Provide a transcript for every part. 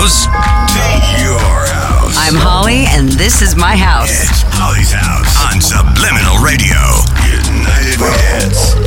house to your house. I'm Holly, and this is my house. It's Holly's house on Subliminal Radio. United We Dance.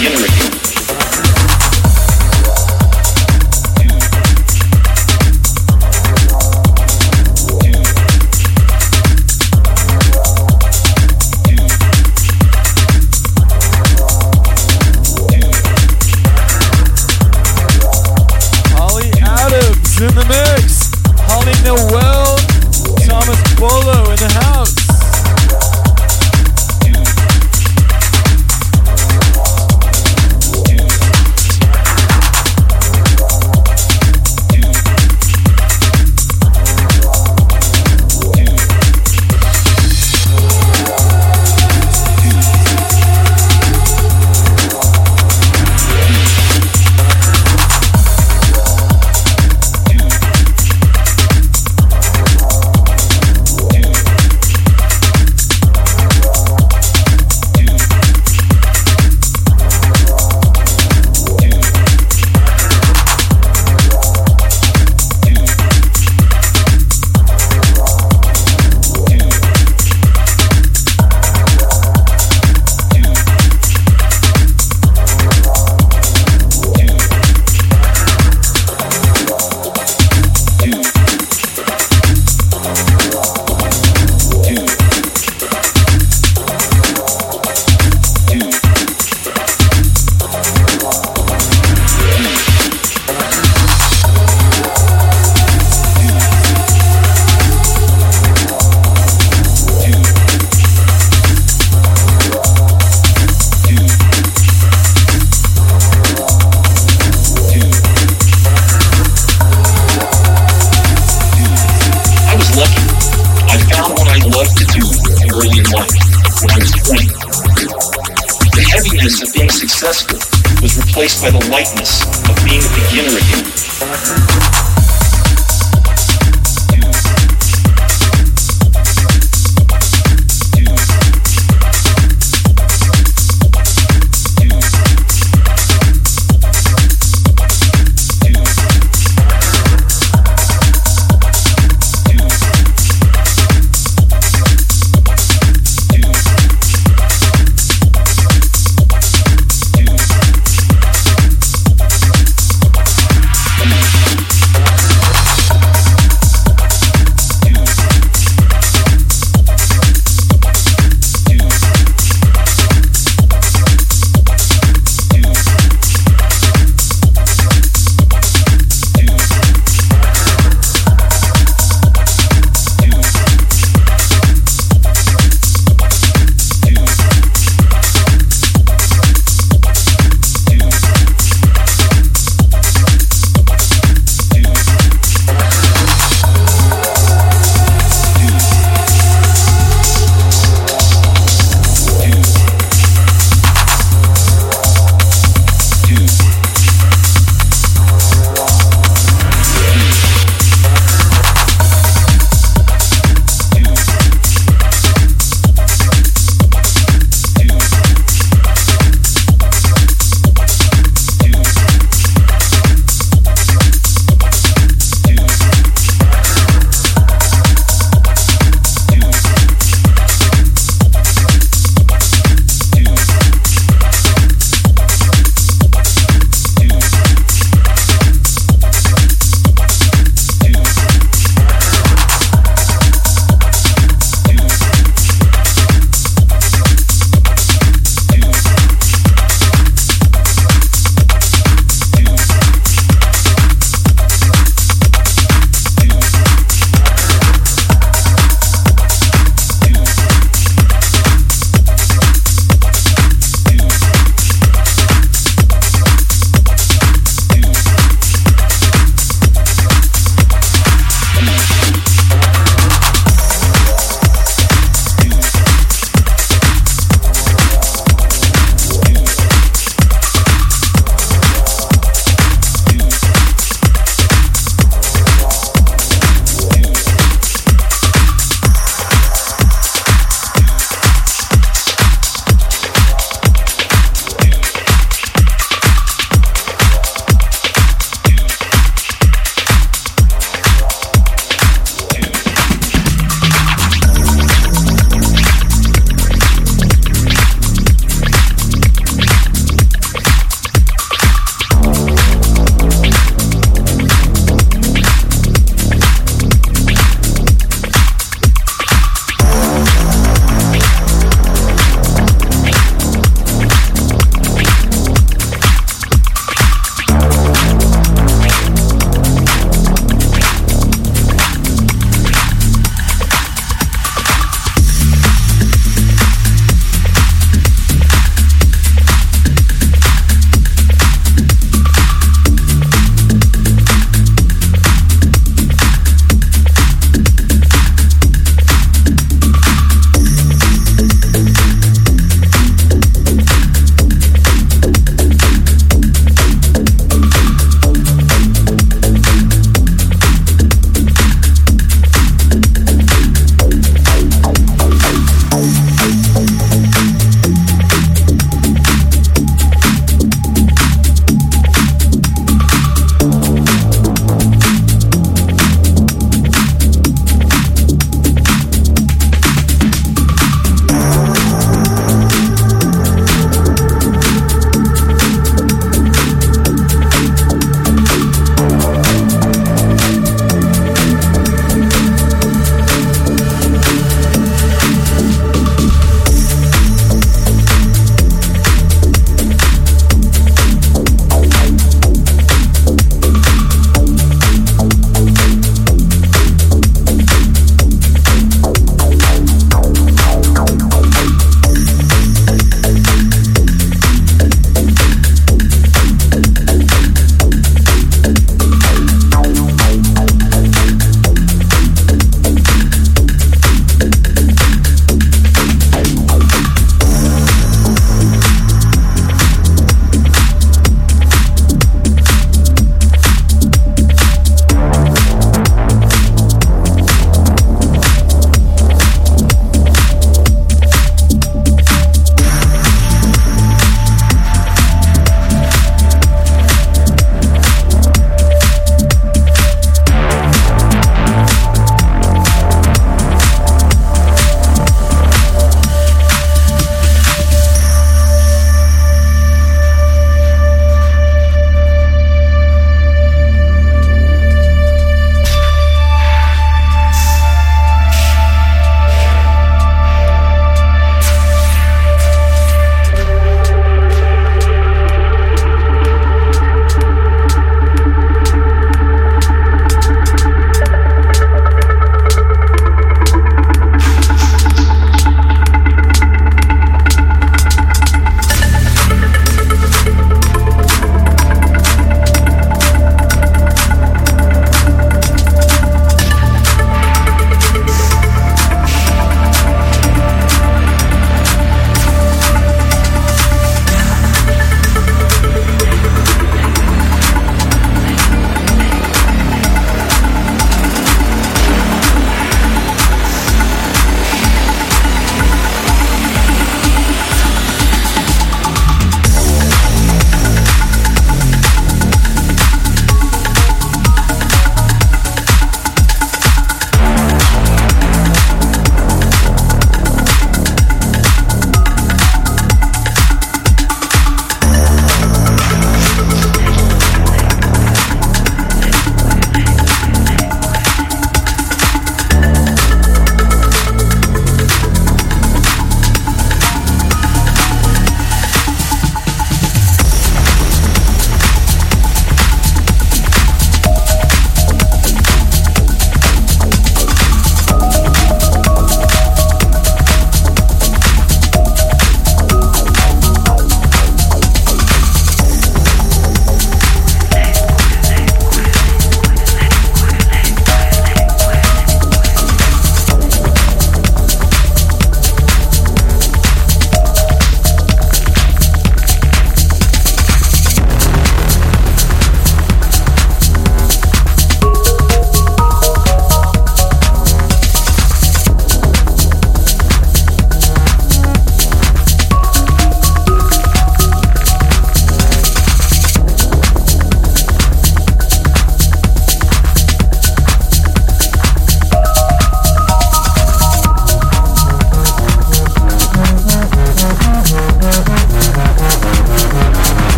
Being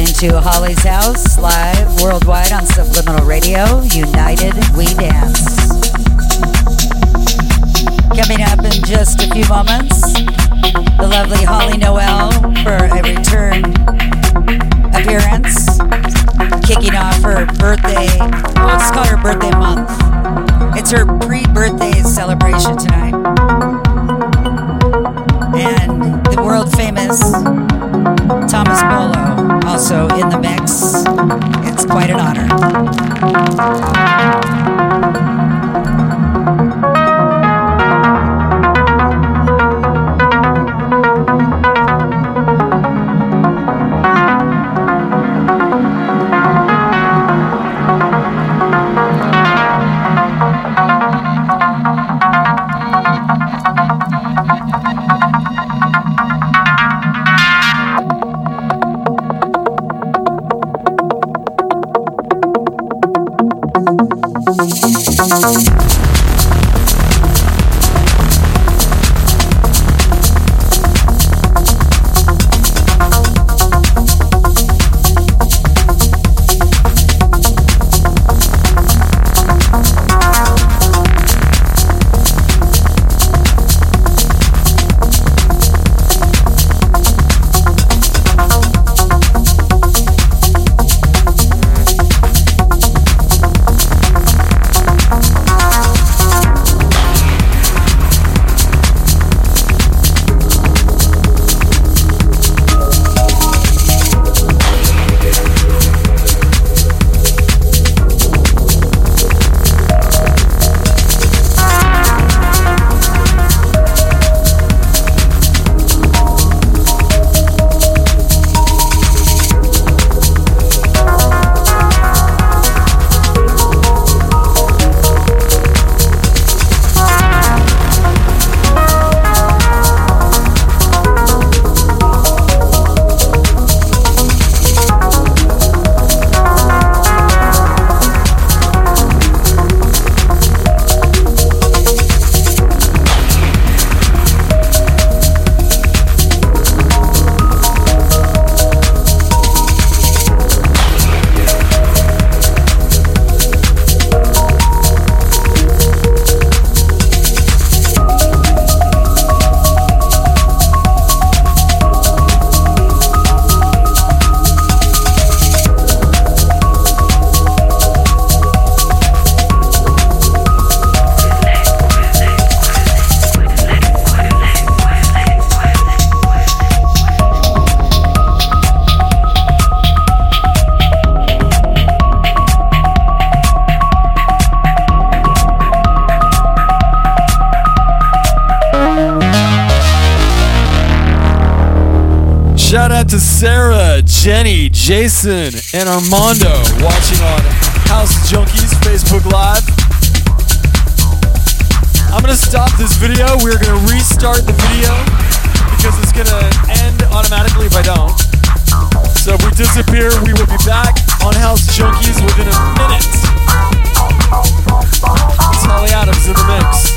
listening to Holly's House live worldwide on Subliminal Radio. United We Dance. Coming up in just a few moments, the lovely Hollie Noelle for a return appearance, kicking off her birthday. Well, let's call her birthday month. It's her pre-birthday celebration tonight, and the world famous Tomas Bollo also in the mix. It's quite an honor. To Sarah, Jenny, Jason, and Armando watching on House Junkies Facebook Live. I'm gonna stop this video. We're gonna restart the video because it's gonna end automatically if I don't. So if we disappear, we will be back on House Junkies within a minute. It's Holly Adams in the mix.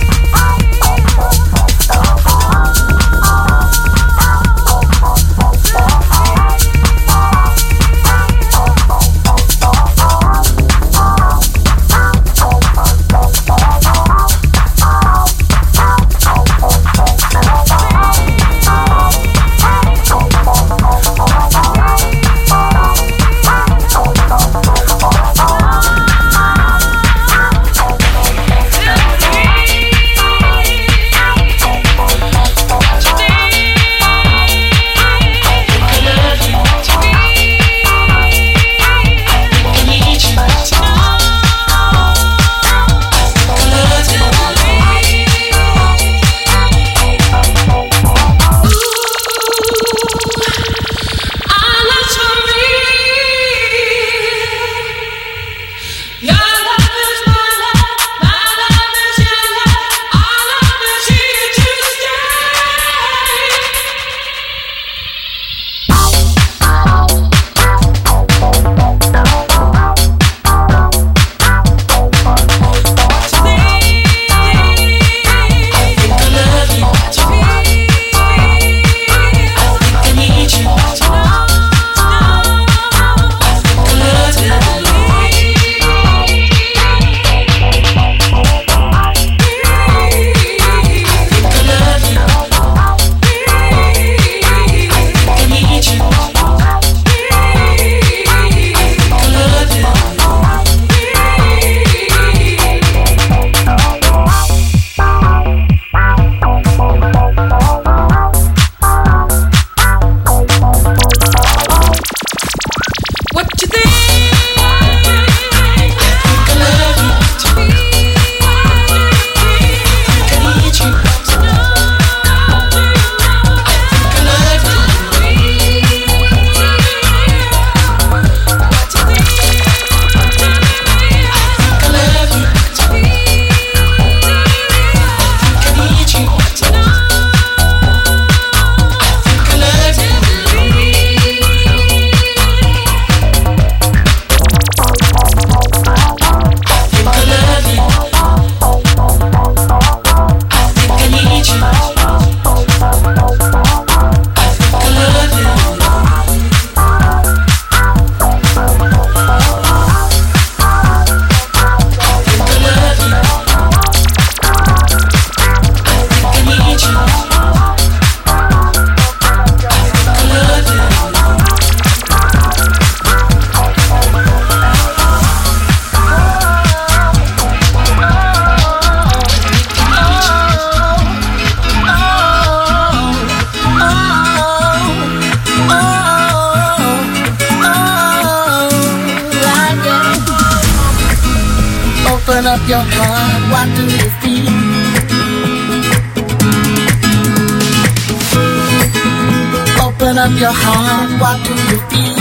Up your heart, what do you feel?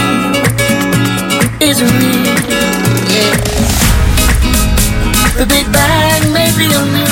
Is it real? Yeah. The Big Bang may be a